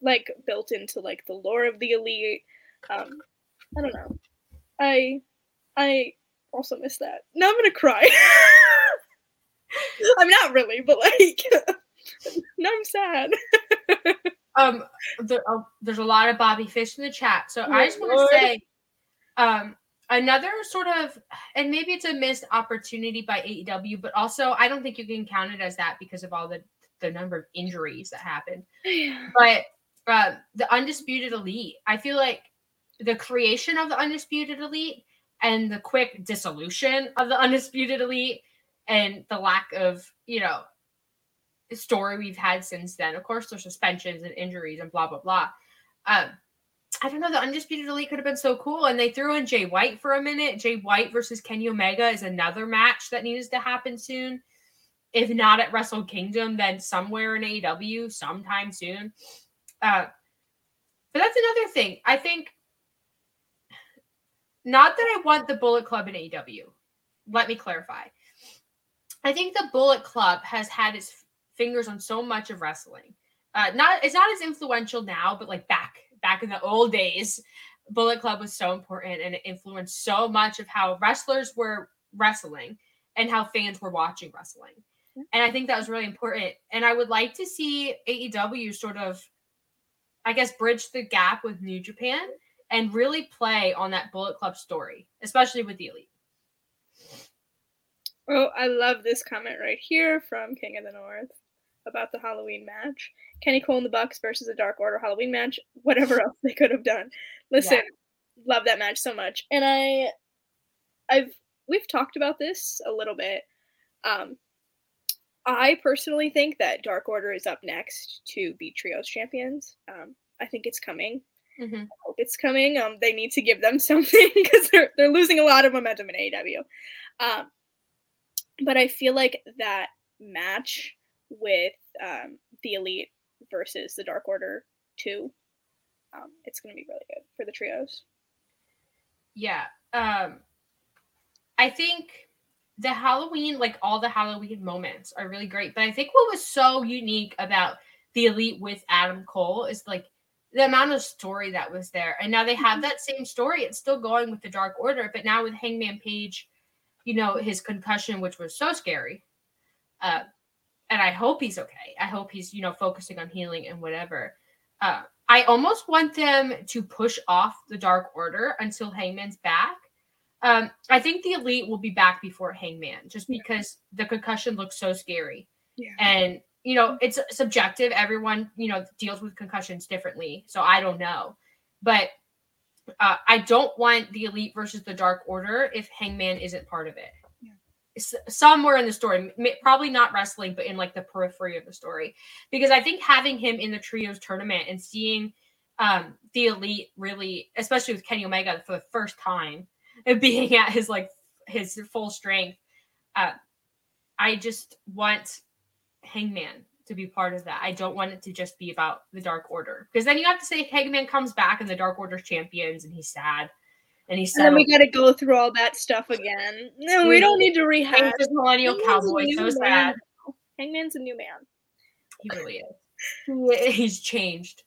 like built into like the lore of the elite. Um, I don't know. I I also miss that. Now I'm gonna cry. I'm not really, but like no, I'm sad. um, uh, there's a lot of Bobby Fish in the chat, so oh I just want to say, um, another sort of and maybe it's a missed opportunity by AEW, but also I don't think you can count it as that because of all the the number of injuries that happened. Yeah. But uh, the undisputed elite, I feel like the creation of the undisputed elite and the quick dissolution of the undisputed elite and the lack of you know story we've had since then. Of course, there's suspensions and injuries and blah blah blah. Um, I don't know. The undisputed elite could have been so cool, and they threw in Jay White for a minute. Jay White versus Kenny Omega is another match that needs to happen soon. If not at Wrestle Kingdom, then somewhere in AEW sometime soon. Uh, but that's another thing. I think not that I want the Bullet Club in AEW. Let me clarify. I think the Bullet Club has had its fingers on so much of wrestling. Uh, not it's not as influential now, but like back back in the old days, Bullet Club was so important and it influenced so much of how wrestlers were wrestling and how fans were watching wrestling. And I think that was really important. And I would like to see AEW sort of, I guess, bridge the gap with New Japan and really play on that Bullet Club story, especially with the Elite. Oh, I love this comment right here from King of the North about the Halloween match. Kenny Cole and the Bucks versus a Dark Order Halloween match. Whatever else they could have done. Listen, yeah. love that match so much, and I, I've we've talked about this a little bit. Um, I personally think that Dark Order is up next to be trios champions. Um, I think it's coming. Mm-hmm. I hope it's coming. Um, they need to give them something because they're they're losing a lot of momentum in AEW. Um, but I feel like that match with um, the Elite versus the Dark Order two, um, it's going to be really good for the trios. Yeah, um, I think the Halloween, like all the Halloween moments, are really great. But I think what was so unique about the Elite with Adam Cole is like the amount of story that was there. And now they have mm-hmm. that same story. It's still going with the Dark Order, but now with Hangman Page, you know, his concussion, which was so scary. Uh, and I hope he's okay. I hope he's, you know, focusing on healing and whatever. Uh, I almost want them to push off the Dark Order until Hangman's back. Um, I think the Elite will be back before Hangman, just because the concussion looks so scary. Yeah. And you know, it's subjective. Everyone, you know, deals with concussions differently. So I don't know. But uh, I don't want the Elite versus the Dark Order if Hangman isn't part of it. Somewhere in the story probably not wrestling but in like the periphery of the story. Because i think having him in the trios tournament and seeing um the elite really especially with kenny omega for the first time and being at his like his full strength uh i just want hangman to be part of that i don't want it to just be about the dark order because then you have to say hangman comes back and the dark order champions and he's sad and he said, and then we got to go through all that stuff again. No, we don't need to rehash. This millennial cowboy, so sad. Hangman's a new man. He really is. He's changed.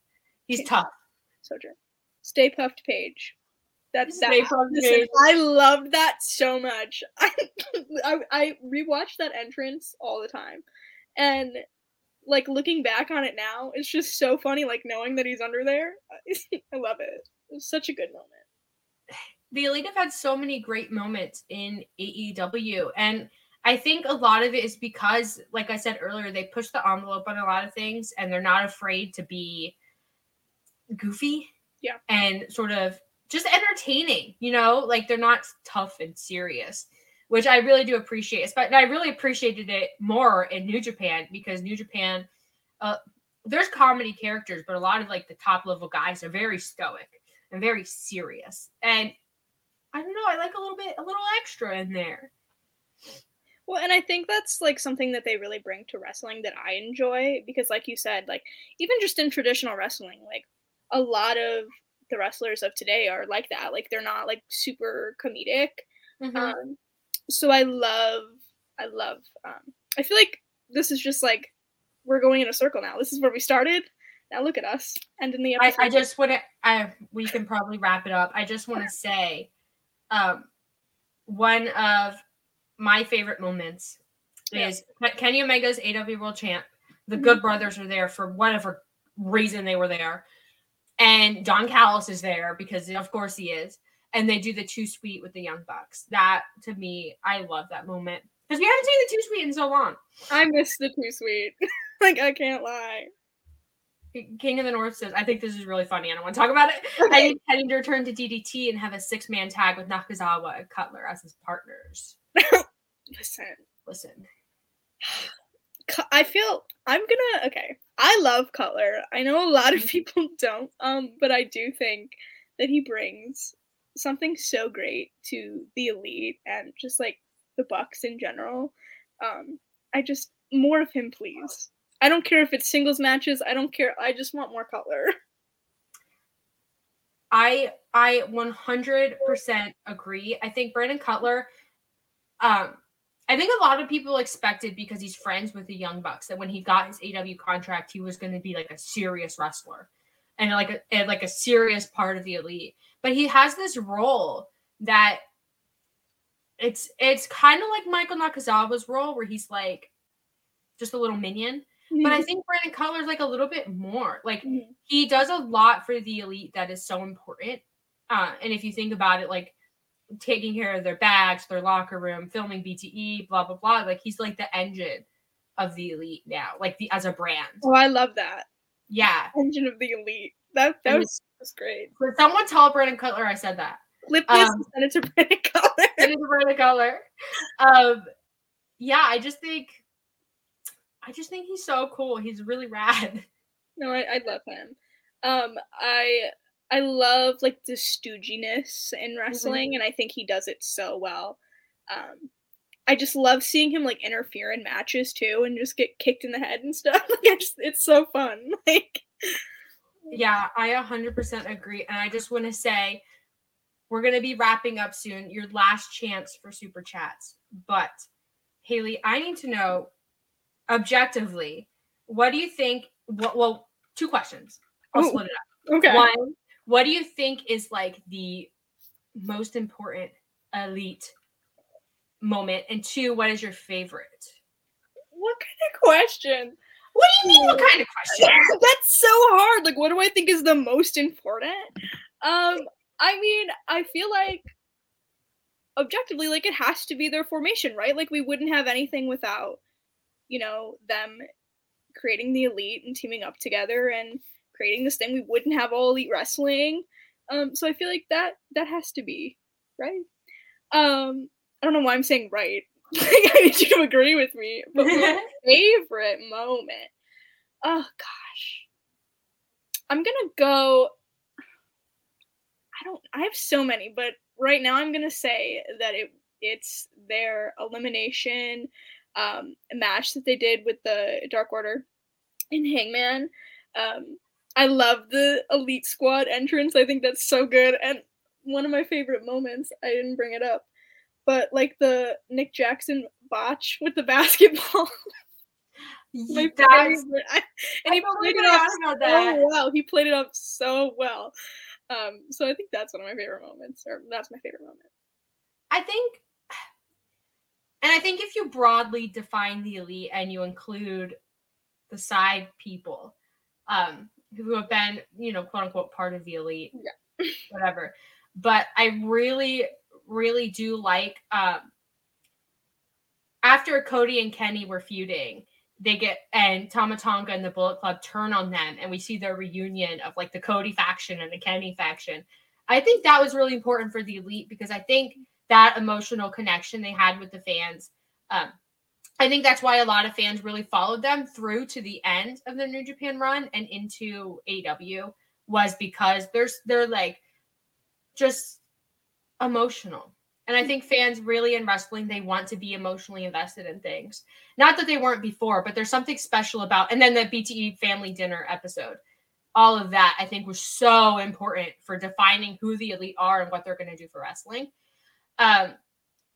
He's okay. tough. So true. Stay puffed, Page. That's that. Listen, I loved that so much. I, I I rewatch that entrance all the time, and like looking back on it now, it's just so funny. Like knowing that he's under there, I love it. It was such a good moment the Elite have had so many great moments in AEW. And I think a lot of it is because, like I said earlier, they push the envelope on a lot of things and they're not afraid to be goofy. Yeah. And sort of just entertaining, you know, like they're not tough and serious, which I really do appreciate. But I really appreciated it more in New Japan because New Japan, uh, there's comedy characters, but a lot of like the top level guys are very stoic and very serious. And I don't know. I like a little bit, a little extra in there. Well, and I think that's like something that they really bring to wrestling that I enjoy because, like you said, like even just in traditional wrestling, like a lot of the wrestlers of today are like that. Like they're not like super comedic. Mm-hmm. Um, so I love, I love. Um, I feel like this is just like we're going in a circle now. This is where we started. Now look at us. And in the episode, I, I just want to. I we can probably wrap it up. I just want to say um, one of my favorite moments yeah. is Kenny Omega's AEW World Champ. The mm-hmm. Good Brothers are there for whatever reason they were there, and Don Callis is there because of course he is. And they do the Too Sweet with the Young Bucks. That to me, I love that moment because we haven't seen the Too Sweet in so long. I miss the Too Sweet. like I can't lie. King of the North says, I think this is really funny. I don't want to talk about it. Okay. I need Kenny to return to DDT and have a six man tag with Nakazawa and Cutler as his partners. listen. Listen. I feel I'm gonna okay. I love Cutler. I know a lot of people don't, um, but I do think that he brings something so great to the elite and just like the Bucks in general. Um, I just more of him, please. I don't care if it's singles matches. I don't care. I just want more Cutler. I I 100% agree. I think Brandon Cutler um I think a lot of people expected because he's friends with the Young Bucks that when he got his AEW contract, he was going to be like a serious wrestler and like a and like a serious part of the elite. But he has this role that it's it's kind of like Michael Nakazawa's role where he's like just a little minion. Mm-hmm. But I mm-hmm. think Brandon Cutler's like a little bit more. Like mm-hmm. he does a lot for the elite that is so important. Uh, and if you think about it, like taking care of their bags, their locker room, filming BTE, blah blah blah. Like he's like the engine of the elite now, like the as a brand. Oh, I love that. Yeah, engine of the elite. That that was, was great. Someone tell Brandon Cutler I said that. Clip this um, and send it to Brandon Cutler. send it to Brandon Cutler. Um, yeah, I just think, I just think he's so cool. He's really rad. No, I, I love him. Um, I I love like the stooginess in mm-hmm. wrestling, mm-hmm. and I think he does it so well. Um, I just love seeing him like interfere in matches too, and just get kicked in the head and stuff. Like, just, it's so fun. Like, yeah, I 100% agree, and I just want to say we're gonna be wrapping up soon. Your last chance for super chats, but Haley, I need to know objectively, what do you think? What, well, two questions. I'll Ooh, split it up. Okay. One, what do you think is like the most important elite moment? And two, what is your favorite? What kind of question? What do you mean? What kind of question? That's so hard. Like, what do I think is the most important? Um, I mean, I feel like objectively, like it has to be their formation, right? Like we wouldn't have anything without, you know, them creating the elite and teaming up together and creating this thing, we wouldn't have all elite wrestling. Um, so I feel like that that has to be right. Um, I don't know why I'm saying right. I need you to agree with me. But my favorite moment. Oh gosh. I'm gonna go. I don't I have so many, but right now I'm gonna say that it it's their elimination um match that they did with the Dark Order in Hangman. Um I love the Elite Squad entrance. I think that's so good. And one of my favorite moments, I didn't bring it up, but like the Nick Jackson botch with the basketball. my favorite. I, and he played it off so that. well. He played it up so well. Um, so I think that's one of my favorite moments, or that's my favorite moment. I think, and I think if you broadly define the elite and you include the side people, um, who have been, you know, quote unquote part of the elite, yeah. whatever. But I really, really do like um after Cody and Kenny were feuding, they get and Tama Tonga and the Bullet Club turn on them, and we see their reunion of like the Cody faction and the Kenny faction. I think that was really important for the elite because I think that emotional connection they had with the fans um, I think that's why a lot of fans really followed them through to the end of the New Japan run and into AEW was because there's they're like just emotional. And I think fans really in wrestling they want to be emotionally invested in things. Not that they weren't before, but there's something special about and then the BTE family dinner episode. All of that I think was so important for defining who the elite are and what they're going to do for wrestling. Um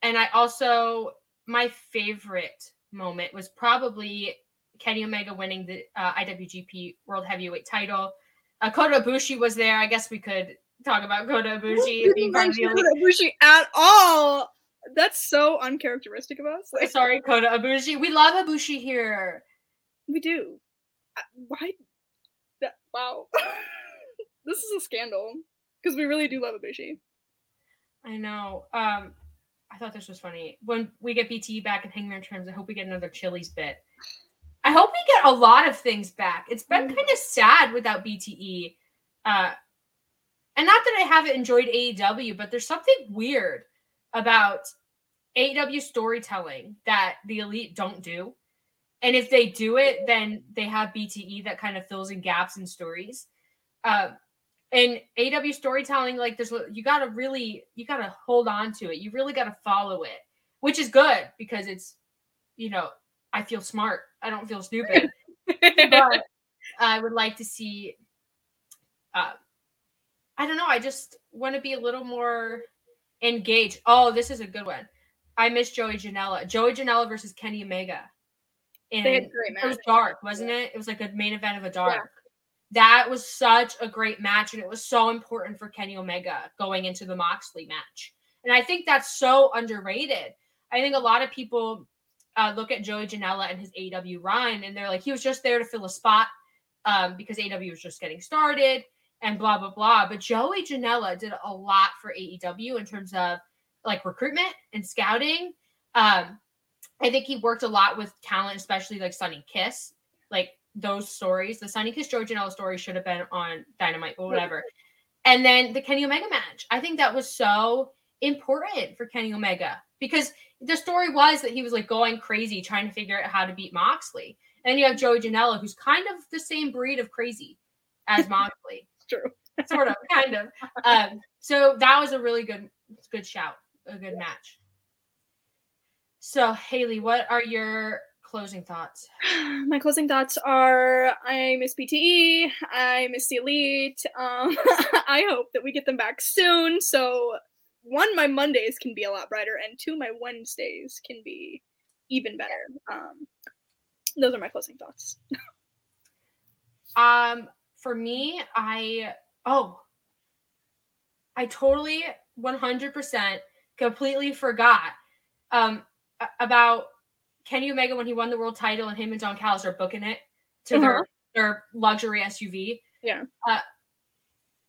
and I also my favorite moment was probably Kenny Omega winning the uh, IWGP World Heavyweight title. Uh, Kota Ibushi was there. I guess we could talk about Kota Ibushi being part of the Kota Ibushi at all. That's so uncharacteristic of us. Like, Sorry, Kota Ibushi. We love Ibushi here. We do. Uh, why? That, wow. this is a scandal because we really do love Ibushi. I know. Um, I thought this was funny. When we get BTE back and Hangman Terms, I hope we get another Chili's bit. I hope we get a lot of things back. It's been mm. kind of sad without BTE. Uh, and not that I haven't enjoyed AEW, but there's something weird about AEW storytelling that the elite don't do. and if they do it, then they have BTE that kind of fills in gaps in stories. Uh, and AEW storytelling, like there's you gotta really you gotta hold on to it. You really gotta follow it, which is good because it's you know I feel smart. I don't feel stupid. but I would like to see. Uh, I don't know. I just want to be a little more engaged. Oh, this is a good one. I miss Joey Janela. Joey Janela versus Kenny Omega. And it was dark, wasn't it? It was like a main event of a dark. Yeah. That was such a great match, and it was so important for Kenny Omega going into the Moxley match. And I think that's so underrated. I think a lot of people uh, look at Joey Janela and his AEW run, and they're like, he was just there to fill a spot um, because AEW was just getting started and blah blah blah. But Joey Janela did a lot for AEW in terms of like recruitment and scouting. Um, I think he worked a lot with talent, especially like Sunny Kiss, like those stories. The Sunny Kiss Joey Janela story should have been on Dynamite or whatever. And then the Kenny Omega match. I think that was so important for Kenny Omega because the story was that he was like going crazy trying to figure out how to beat Moxley. And then you have Joey Janela, who's kind of the same breed of crazy as Moxley. True. sort of, kind of. Um, so that was a really good, good shout, a good match. So Haley, what are your closing thoughts? My closing thoughts are: I miss BTE. I miss the Elite. Um, I hope that we get them back soon. So one, my Mondays can be a lot brighter, and two, my Wednesdays can be even better. Um, those are my closing thoughts. um, for me, I oh, I totally 100% completely forgot um about Kenny Omega when he won the world title and him and Don Callis are booking it to uh-huh. their their luxury SUV. Yeah. Uh,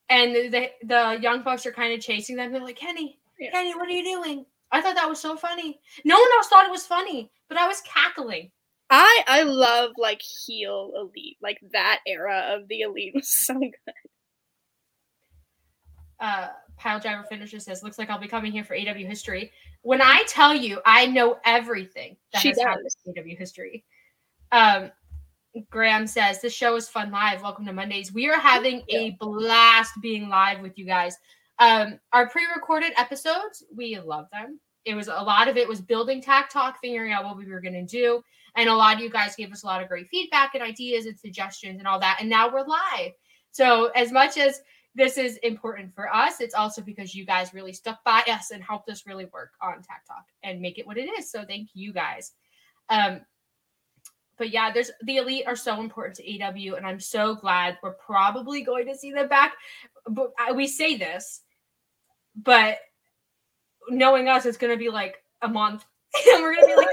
and the the young bucks are kind of chasing them. They're like, Kenny, yeah. Kenny, what are you doing? I thought that was so funny. No one else thought it was funny, but I was cackling. I I love like heel elite, like that era of the elite was so good. Uh, Pile Driver finishes says, "Looks like I'll be coming here for AEW history." When I tell you, I know everything that she has does. happened in AEW history. Um, Graham says, This show is fun live. Welcome to Mondays. We are having a blast being live with you guys. Um, our pre recorded episodes, we love them. It was a lot of it was building tag talk, figuring out what we were going to do. And a lot of you guys gave us a lot of great feedback and ideas and suggestions and all that. And now we're live. So, as much as this is important for us, it's also because you guys really stuck by us and helped us really work on Tag Talk and make it what it is. So, thank you guys. Um, but yeah, there's the elite are so important to AEW, and I'm so glad we're probably going to see them back. But we say this, but knowing us, it's going to be like a month, and we're to be like,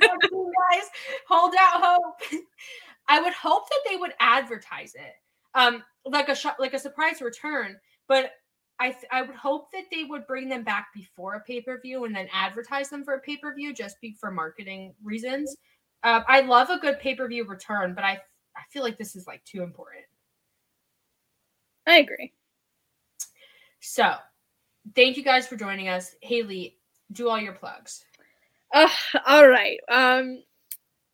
guys, hold out hope. I would hope that they would advertise it, um, like a sh- like a surprise return. But I th- I would hope that they would bring them back before a pay per view and then advertise them for a pay per view, just be for marketing reasons. Uh, I love a good pay per view return, but I I feel like this is like too important. I agree. So, thank you guys for joining us. Haley, do all your plugs. Uh, all right. Um,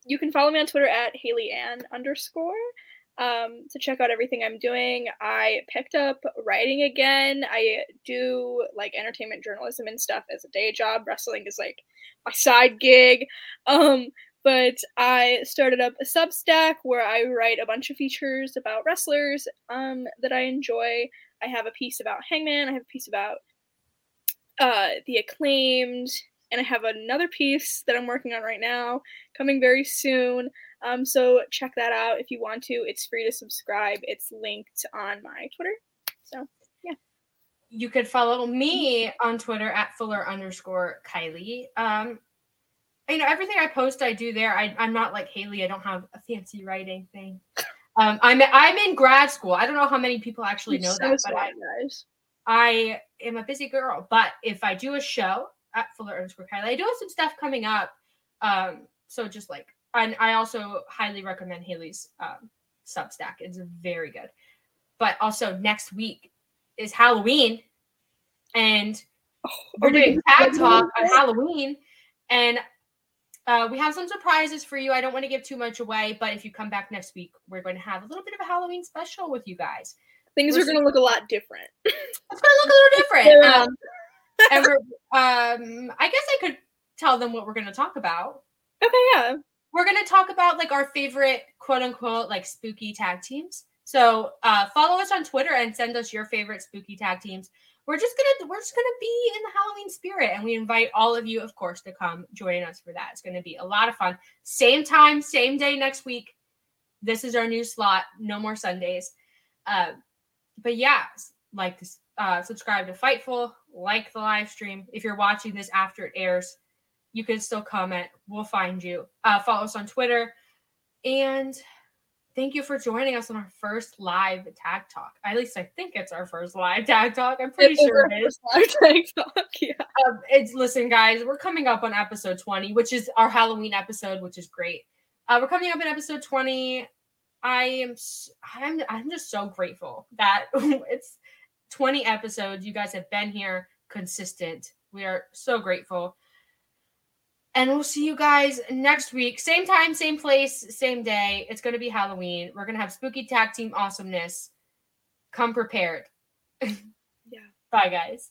you can follow me on Twitter at Haley Ann underscore um, to check out everything I'm doing. I picked up writing again. I do like entertainment journalism and stuff as a day job. Wrestling is like my side gig. Um, but I started up a Substack where I write a bunch of features about wrestlers um, that I enjoy. I have a piece about Hangman. I have a piece about uh, the acclaimed, and I have another piece that I'm working on right now, coming very soon. Um, so check that out if you want to. It's free to subscribe. It's linked on my Twitter. So yeah. You could follow me on Twitter at Fuller underscore Kiley. Um, you know everything I post, I do there. I, I'm not like Haley. I don't have a fancy writing thing. Um, I'm I'm in grad school. I don't know how many people actually know so that, but I, I am a busy girl. But if I do a show at Fuller underscore Kiley, I do have some stuff coming up. Um, so just like, and I also highly recommend Haley's um, Substack. It's very good. But also next week is Halloween, and oh, we're doing tag talk on Halloween, and uh, we have some surprises for you. I don't want to give too much away, but if you come back next week, we're going to have a little bit of a Halloween special with you guys. Things We're are going to look a lot different. It's going to look a little different. Um, and we're, um, I guess I could tell them what we're going to talk about. okay, yeah. We're going to talk about like our favorite quote unquote like spooky tag teams. So uh, follow us on Twitter and send us your favorite spooky tag teams. We're just gonna we're just gonna be in the Halloween spirit, and we invite all of you, of course, to come join us for that. It's gonna be a lot of fun. Same time, same day next week. This is our new slot. No more Sundays. Uh, but yeah, like this, uh, subscribe to Fightful, like the live stream. If you're watching this after it airs, you can still comment. We'll find you. Uh, follow us on Twitter, and thank you for joining us on our first live tag talk. At least I think it's our first live tag talk. I'm pretty It sure it is. live tag talk, yeah. Um, it's listen, guys. We're coming up on episode 20, which is our Halloween episode, which is great. Uh, we're coming up in episode 20. I am I'm I'm just so grateful that it's 20 episodes. You guys have been here consistent. We are so grateful. And we'll see you guys next week. Same time, same place, same day. It's going to be Halloween. We're going to have spooky tag team awesomeness. Come prepared. Yeah. Bye, guys.